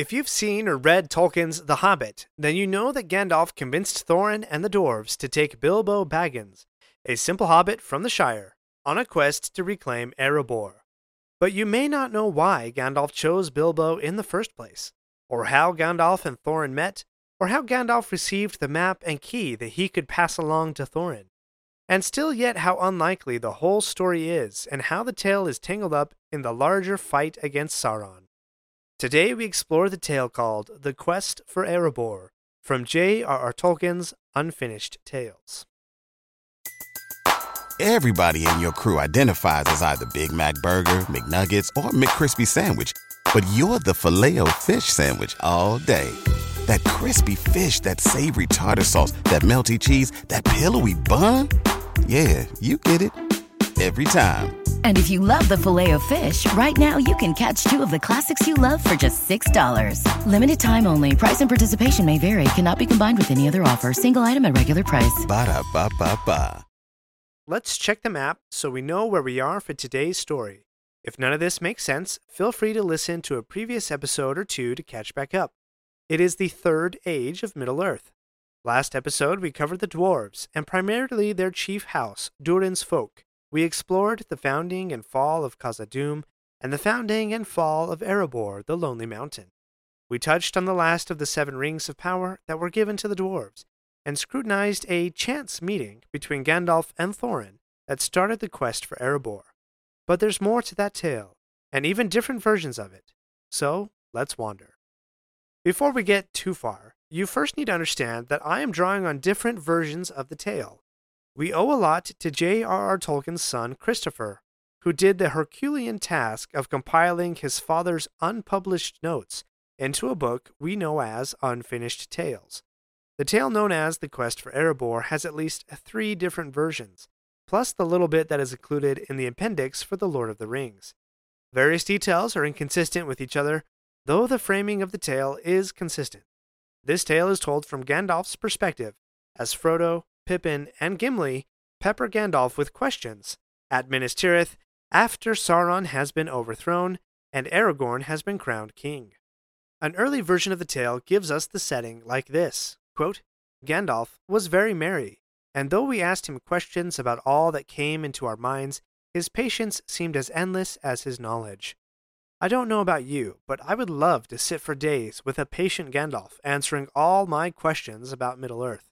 If you've seen or read Tolkien's The Hobbit, then you know that Gandalf convinced Thorin and the dwarves to take Bilbo Baggins, a simple hobbit from the Shire, on a quest to reclaim Erebor. But you may not know why Gandalf chose Bilbo in the first place, or how Gandalf and Thorin met, or how Gandalf received the map and key that he could pass along to Thorin. And still yet how unlikely the whole story is, and how the tale is tangled up in the larger fight against Sauron. Today we explore the tale called The Quest for Erebor from J.R.R. Tolkien's Unfinished Tales. Everybody in your crew identifies as either Big Mac Burger, McNuggets, or McCrispy Sandwich, but you're the filet fish Sandwich all day. That crispy fish, that savory tartar sauce, that melty cheese, that pillowy bun. Yeah, you get it every time. And if you love the filet of fish, right now you can catch two of the classics you love for just $6. Limited time only. Price and participation may vary. Cannot be combined with any other offer. Single item at regular price. Ba da ba ba ba. Let's check the map so we know where we are for today's story. If none of this makes sense, feel free to listen to a previous episode or two to catch back up. It is the third age of Middle Earth. Last episode, we covered the dwarves, and primarily their chief house, Durin's Folk. We explored the founding and fall of Khazad-dûm, and the founding and fall of Erebor, the Lonely Mountain. We touched on the last of the seven rings of power that were given to the dwarves, and scrutinized a chance meeting between Gandalf and Thorin that started the quest for Erebor. But there's more to that tale, and even different versions of it. So let's wander. Before we get too far, you first need to understand that I am drawing on different versions of the tale. We owe a lot to J.R.R. Tolkien's son, Christopher, who did the Herculean task of compiling his father's unpublished notes into a book we know as Unfinished Tales. The tale known as The Quest for Erebor has at least three different versions, plus the little bit that is included in the appendix for The Lord of the Rings. Various details are inconsistent with each other, though the framing of the tale is consistent. This tale is told from Gandalf's perspective, as Frodo, Pippin, and Gimli pepper Gandalf with questions at Minas Tirith after Sauron has been overthrown and Aragorn has been crowned king. An early version of the tale gives us the setting like this quote, Gandalf was very merry, and though we asked him questions about all that came into our minds, his patience seemed as endless as his knowledge. I don't know about you, but I would love to sit for days with a patient Gandalf answering all my questions about Middle Earth.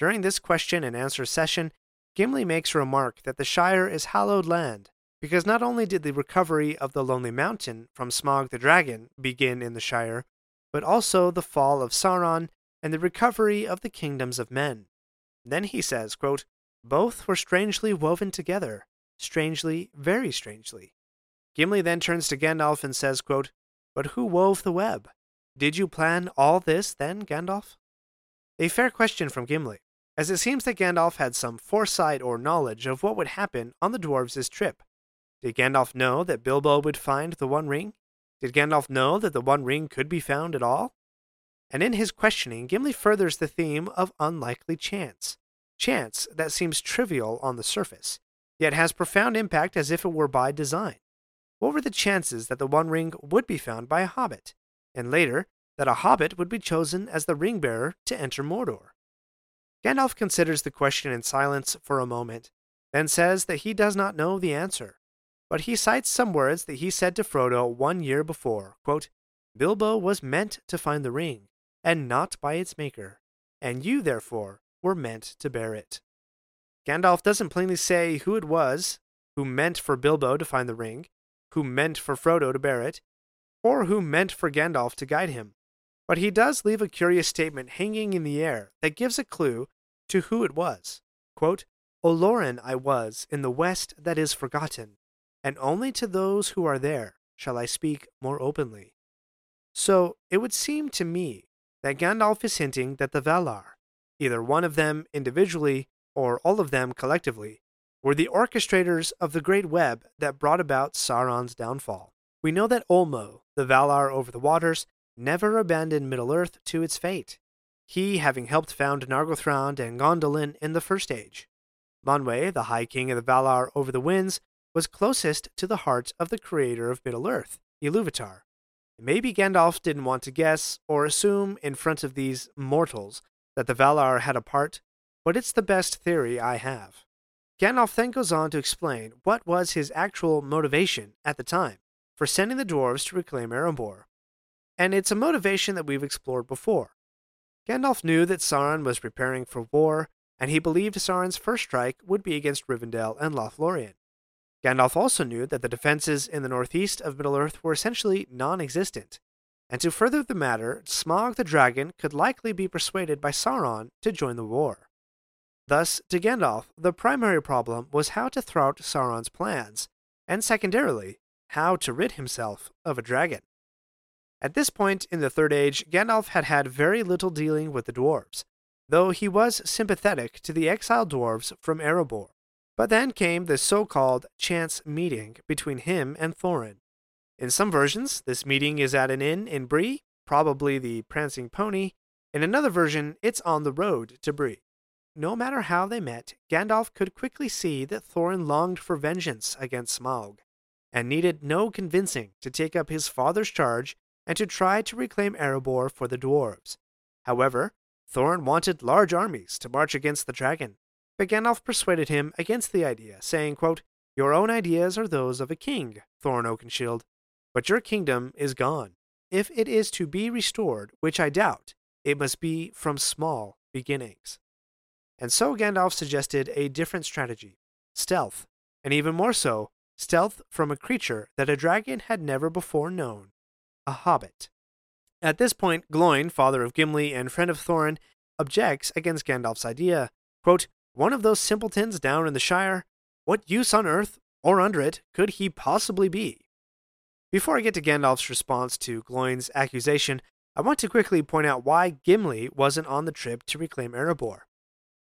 During this question and answer session, Gimli makes a remark that the Shire is hallowed land, because not only did the recovery of the Lonely Mountain from Smaug the Dragon begin in the Shire, but also the fall of Sauron and the recovery of the kingdoms of men. Then he says, quote, Both were strangely woven together, strangely, very strangely. Gimli then turns to Gandalf and says, quote, But who wove the web? Did you plan all this then, Gandalf? A fair question from Gimli as it seems that Gandalf had some foresight or knowledge of what would happen on the dwarves' trip. Did Gandalf know that Bilbo would find the One Ring? Did Gandalf know that the One Ring could be found at all? And in his questioning, Gimli furthers the theme of unlikely chance. Chance that seems trivial on the surface, yet has profound impact as if it were by design. What were the chances that the One Ring would be found by a hobbit, and later, that a hobbit would be chosen as the ring bearer to enter Mordor? Gandalf considers the question in silence for a moment, then says that he does not know the answer. But he cites some words that he said to Frodo one year before quote, Bilbo was meant to find the ring, and not by its maker, and you, therefore, were meant to bear it. Gandalf doesn't plainly say who it was who meant for Bilbo to find the ring, who meant for Frodo to bear it, or who meant for Gandalf to guide him. But he does leave a curious statement hanging in the air that gives a clue to who it was. Quote, Olorin I was in the west that is forgotten, and only to those who are there shall I speak more openly. So it would seem to me that Gandalf is hinting that the Valar, either one of them individually or all of them collectively, were the orchestrators of the great web that brought about Sauron's downfall. We know that Ulmo, the Valar over the waters, never abandoned Middle Earth to its fate, he having helped found Nargothrond and Gondolin in the First Age. Manwe, the High King of the Valar over the winds, was closest to the heart of the creator of Middle Earth, Iluvatar. Maybe Gandalf didn't want to guess or assume in front of these mortals that the Valar had a part, but it's the best theory I have. Gandalf then goes on to explain what was his actual motivation at the time for sending the dwarves to reclaim Erebor. And it's a motivation that we've explored before. Gandalf knew that Sauron was preparing for war, and he believed Sauron's first strike would be against Rivendell and Lothlorien. Gandalf also knew that the defenses in the northeast of Middle-earth were essentially non-existent, and to further the matter, Smaug the dragon could likely be persuaded by Sauron to join the war. Thus, to Gandalf, the primary problem was how to thwart Sauron's plans, and secondarily, how to rid himself of a dragon. At this point in the Third Age, Gandalf had had very little dealing with the dwarves, though he was sympathetic to the exiled dwarves from Erebor. But then came the so called chance meeting between him and Thorin. In some versions, this meeting is at an inn in Bree, probably the Prancing Pony. In another version, it's on the road to Bree. No matter how they met, Gandalf could quickly see that Thorin longed for vengeance against Smaug, and needed no convincing to take up his father's charge and to try to reclaim Erebor for the dwarves. However, Thorin wanted large armies to march against the dragon, but Gandalf persuaded him against the idea, saying, quote, Your own ideas are those of a king, Thorin Oakenshield, but your kingdom is gone. If it is to be restored, which I doubt, it must be from small beginnings. And so Gandalf suggested a different strategy stealth, and even more so, stealth from a creature that a dragon had never before known a hobbit. At this point, Gloin, father of Gimli and friend of Thorin, objects against Gandalf's idea. Quote, One of those simpletons down in the Shire? What use on earth, or under it, could he possibly be? Before I get to Gandalf's response to Gloin's accusation, I want to quickly point out why Gimli wasn't on the trip to reclaim Erebor.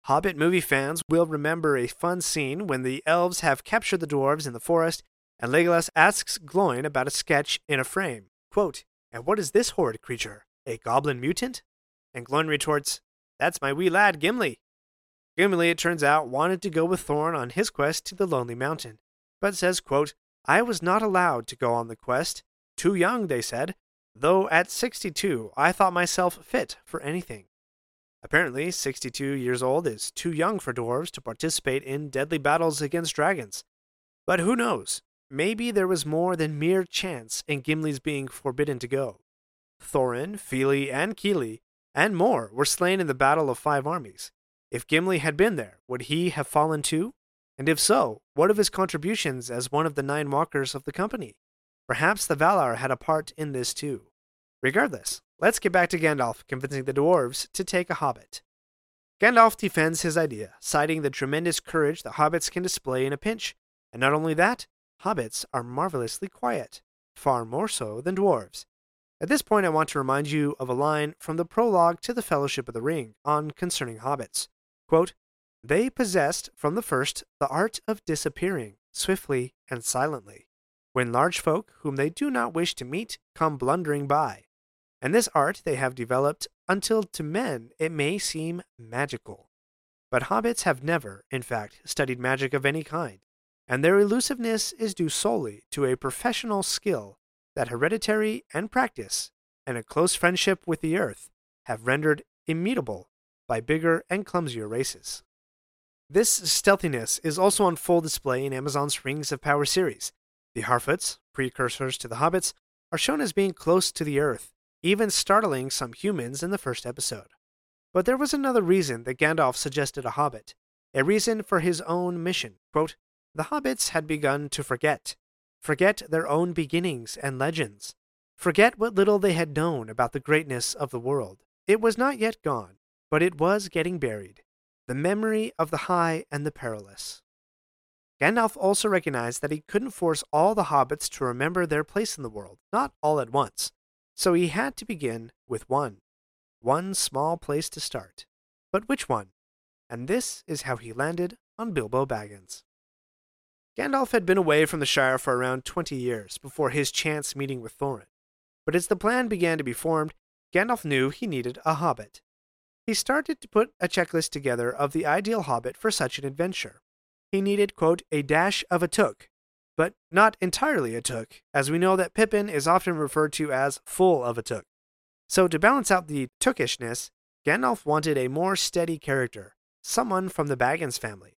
Hobbit movie fans will remember a fun scene when the elves have captured the dwarves in the forest, and Legolas asks Gloin about a sketch in a frame. Quote, And what is this horrid creature? A goblin mutant? And Gloin retorts, That's my wee lad, Gimli. Gimli, it turns out, wanted to go with Thorin on his quest to the Lonely Mountain, but says, quote, I was not allowed to go on the quest. Too young, they said, though at 62 I thought myself fit for anything. Apparently, 62 years old is too young for dwarves to participate in deadly battles against dragons. But who knows? Maybe there was more than mere chance in Gimli's being forbidden to go. Thorin, Fili, and Kili, and more were slain in the Battle of Five Armies. If Gimli had been there, would he have fallen too? And if so, what of his contributions as one of the nine walkers of the company? Perhaps the Valar had a part in this too. Regardless, let's get back to Gandalf convincing the dwarves to take a hobbit. Gandalf defends his idea, citing the tremendous courage that hobbits can display in a pinch, and not only that, hobbits are marvelously quiet, far more so than dwarves. At this point, I want to remind you of a line from the prologue to the Fellowship of the Ring on concerning hobbits. Quote, they possessed from the first the art of disappearing swiftly and silently, when large folk whom they do not wish to meet come blundering by. And this art they have developed until to men it may seem magical. But hobbits have never, in fact, studied magic of any kind, and their elusiveness is due solely to a professional skill that hereditary and practice, and a close friendship with the earth, have rendered immutable by bigger and clumsier races. This stealthiness is also on full display in Amazon's Rings of Power series. The Harfoots, precursors to the Hobbits, are shown as being close to the earth, even startling some humans in the first episode. But there was another reason that Gandalf suggested a hobbit, a reason for his own mission. Quote, the hobbits had begun to forget, forget their own beginnings and legends, forget what little they had known about the greatness of the world. It was not yet gone, but it was getting buried the memory of the high and the perilous. Gandalf also recognized that he couldn't force all the hobbits to remember their place in the world, not all at once, so he had to begin with one. One small place to start. But which one? And this is how he landed on Bilbo Baggins. Gandalf had been away from the Shire for around 20 years before his chance meeting with Thorin. But as the plan began to be formed, Gandalf knew he needed a hobbit he started to put a checklist together of the ideal hobbit for such an adventure. He needed, quote, a dash of a took, but not entirely a took, as we know that Pippin is often referred to as full of a took. So, to balance out the tookishness, Gandalf wanted a more steady character, someone from the Baggins family.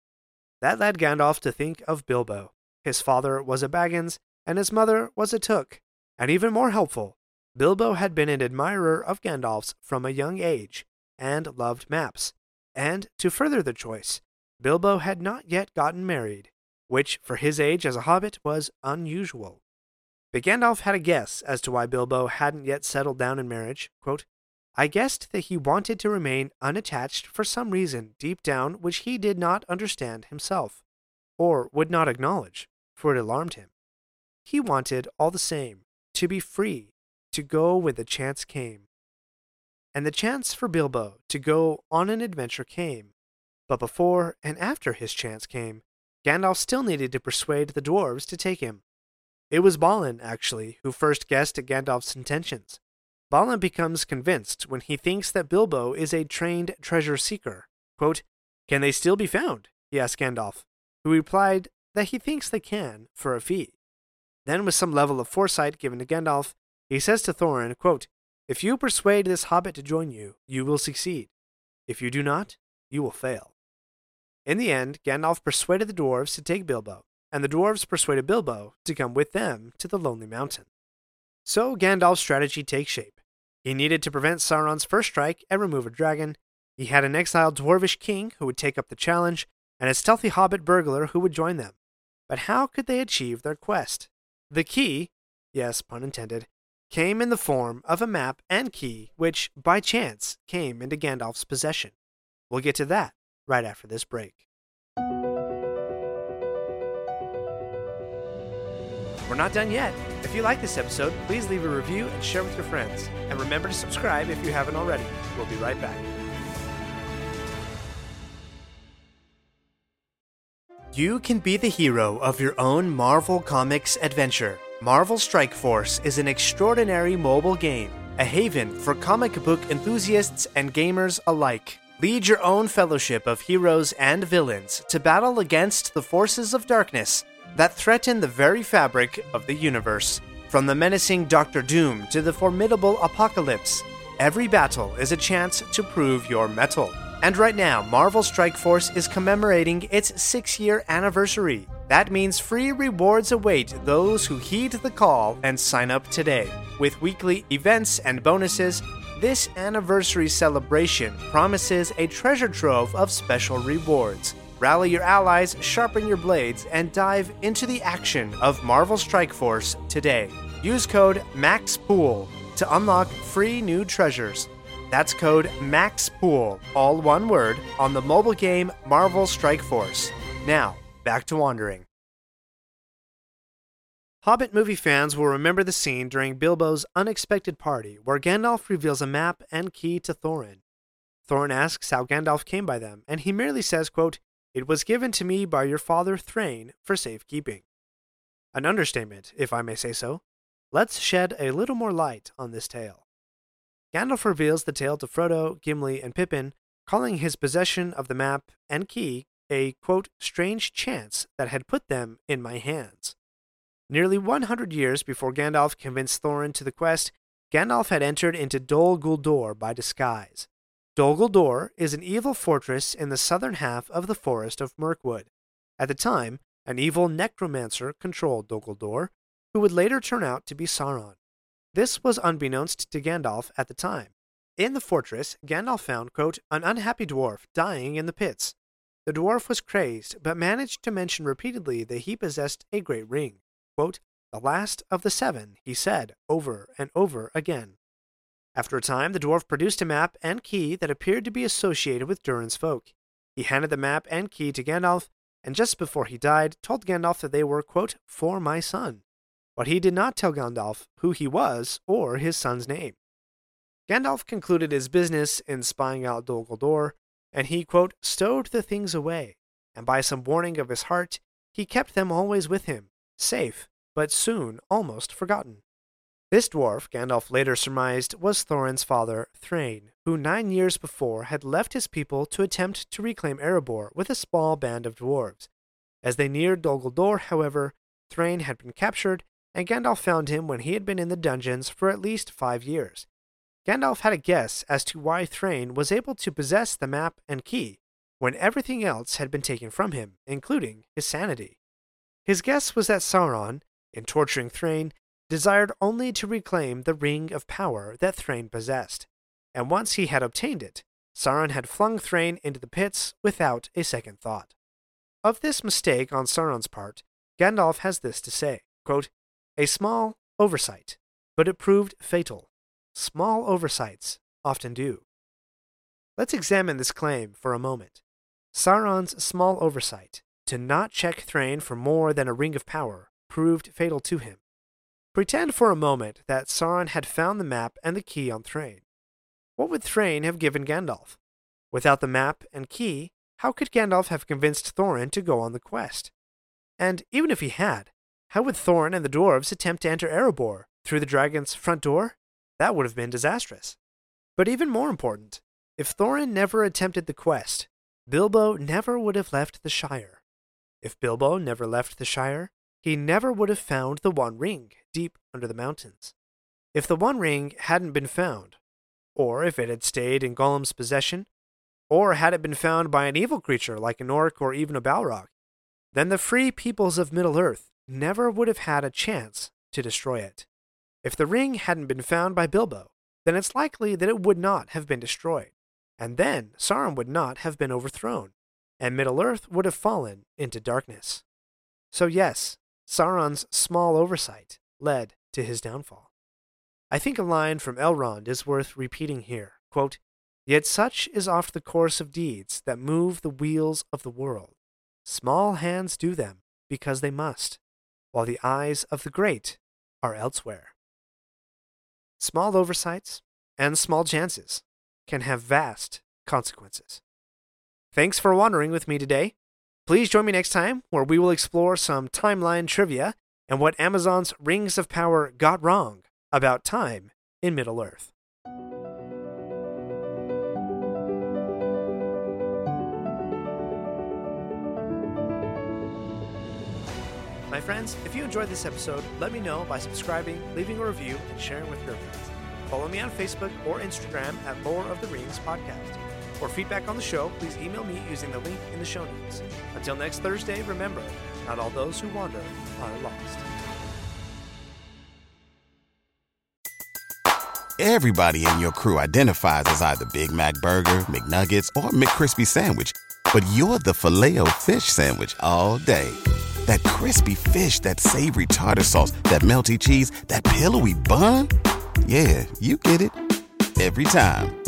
That led Gandalf to think of Bilbo. His father was a Baggins, and his mother was a Took. And even more helpful, Bilbo had been an admirer of Gandalf's from a young age and loved maps. And to further the choice, Bilbo had not yet gotten married, which for his age as a hobbit was unusual. But Gandalf had a guess as to why Bilbo hadn't yet settled down in marriage. Quote, I guessed that he wanted to remain unattached for some reason deep down which he did not understand himself, or would not acknowledge, for it alarmed him. He wanted, all the same, to be free, to go when the chance came. And the chance for Bilbo to go on an adventure came. But before and after his chance came, Gandalf still needed to persuade the dwarves to take him. It was Balin, actually, who first guessed at Gandalf's intentions. Balin becomes convinced when he thinks that Bilbo is a trained treasure seeker. Quote, Can they still be found? he asked Gandalf, who replied that he thinks they can for a fee. Then, with some level of foresight given to Gandalf, he says to Thorin, quote, If you persuade this hobbit to join you, you will succeed. If you do not, you will fail. In the end, Gandalf persuaded the dwarves to take Bilbo, and the dwarves persuaded Bilbo to come with them to the Lonely Mountain. So Gandalf's strategy takes shape. He needed to prevent Sauron's first strike and remove a dragon. He had an exiled dwarvish king who would take up the challenge, and a stealthy hobbit burglar who would join them. But how could they achieve their quest? The key, yes, pun intended, came in the form of a map and key, which, by chance, came into Gandalf's possession. We'll get to that right after this break. We're not done yet. If you like this episode, please leave a review and share with your friends. And remember to subscribe if you haven't already. We'll be right back. You can be the hero of your own Marvel Comics adventure. Marvel Strike Force is an extraordinary mobile game, a haven for comic book enthusiasts and gamers alike. Lead your own fellowship of heroes and villains to battle against the forces of darkness that threaten the very fabric of the universe. From the menacing Doctor Doom to the formidable Apocalypse, every battle is a chance to prove your mettle. And right now, Marvel Strike Force is commemorating its six year anniversary. That means free rewards await those who heed the call and sign up today. With weekly events and bonuses, this anniversary celebration promises a treasure trove of special rewards. Rally your allies, sharpen your blades, and dive into the action of Marvel Strike Force today. Use code MAXPOOL to unlock free new treasures. That's code MAXPOOL, all one word, on the mobile game Marvel Strike Force. Now, back to wandering. Hobbit movie fans will remember the scene during Bilbo's unexpected party where Gandalf reveals a map and key to Thorin. Thorin asks how Gandalf came by them, and he merely says, quote, It was given to me by your father Thrain for safekeeping. An understatement, if I may say so. Let's shed a little more light on this tale. Gandalf reveals the tale to Frodo, Gimli, and Pippin, calling his possession of the map and key a, quote, strange chance that had put them in my hands. Nearly 100 years before Gandalf convinced Thorin to the quest, Gandalf had entered into Dol Guldur by disguise. Dol Guldur is an evil fortress in the southern half of the Forest of Mirkwood. At the time, an evil necromancer controlled Dol Guldur, who would later turn out to be Sauron. This was unbeknownst to Gandalf at the time. In the fortress, Gandalf found, quote, an unhappy dwarf dying in the pits. The dwarf was crazed, but managed to mention repeatedly that he possessed a great ring. Quote, the last of the seven, he said, over and over again. After a time, the dwarf produced a map and key that appeared to be associated with Durin's folk. He handed the map and key to Gandalf, and just before he died, told Gandalf that they were, quote, for my son. But he did not tell Gandalf who he was or his son's name. Gandalf concluded his business in spying out Dol Guldur, and he, quote, stowed the things away, and by some warning of his heart, he kept them always with him, safe, but soon almost forgotten. This dwarf, Gandalf later surmised, was Thorin's father, Thrain, who nine years before had left his people to attempt to reclaim Erebor with a small band of dwarves. As they neared Dol Guldur, however, Thrain had been captured, and Gandalf found him when he had been in the dungeons for at least five years. Gandalf had a guess as to why Thrain was able to possess the map and key when everything else had been taken from him, including his sanity. His guess was that Sauron, in torturing Thrain, desired only to reclaim the ring of power that Thrain possessed, and once he had obtained it, Sauron had flung Thrain into the pits without a second thought. Of this mistake on Sauron's part, Gandalf has this to say quote, A small oversight, but it proved fatal. Small oversights often do. Let's examine this claim for a moment. Sauron's small oversight to not check Thrain for more than a ring of power proved fatal to him. Pretend for a moment that Sauron had found the map and the key on Thrain. What would Thrain have given Gandalf? Without the map and key, how could Gandalf have convinced Thorin to go on the quest? And even if he had, how would Thorin and the dwarves attempt to enter Erebor through the dragon's front door? That would have been disastrous. But even more important, if Thorin never attempted the quest, Bilbo never would have left the Shire. If Bilbo never left the Shire, he never would have found the One Ring deep under the mountains. If the One Ring hadn't been found, or if it had stayed in Gollum's possession, or had it been found by an evil creature like an orc or even a Balrog, then the free peoples of Middle Earth never would have had a chance to destroy it. If the ring hadn't been found by Bilbo, then it's likely that it would not have been destroyed, and then Sauron would not have been overthrown, and Middle Earth would have fallen into darkness. So, yes, Sauron's small oversight led to his downfall. I think a line from Elrond is worth repeating here. Quote, Yet such is oft the course of deeds that move the wheels of the world. Small hands do them because they must, while the eyes of the great are elsewhere. Small oversights and small chances can have vast consequences. Thanks for wandering with me today. Please join me next time where we will explore some timeline trivia and what Amazon's Rings of Power got wrong about time in Middle Earth. My friends, if you enjoyed this episode, let me know by subscribing, leaving a review, and sharing with your friends. Follow me on Facebook or Instagram at Lore of the Rings Podcast. For feedback on the show, please email me using the link in the show notes. Until next Thursday, remember, not all those who wander are lost. Everybody in your crew identifies as either Big Mac Burger, McNuggets, or McCrispy Sandwich, but you're the filet fish Sandwich all day. That crispy fish, that savory tartar sauce, that melty cheese, that pillowy bun. Yeah, you get it every time.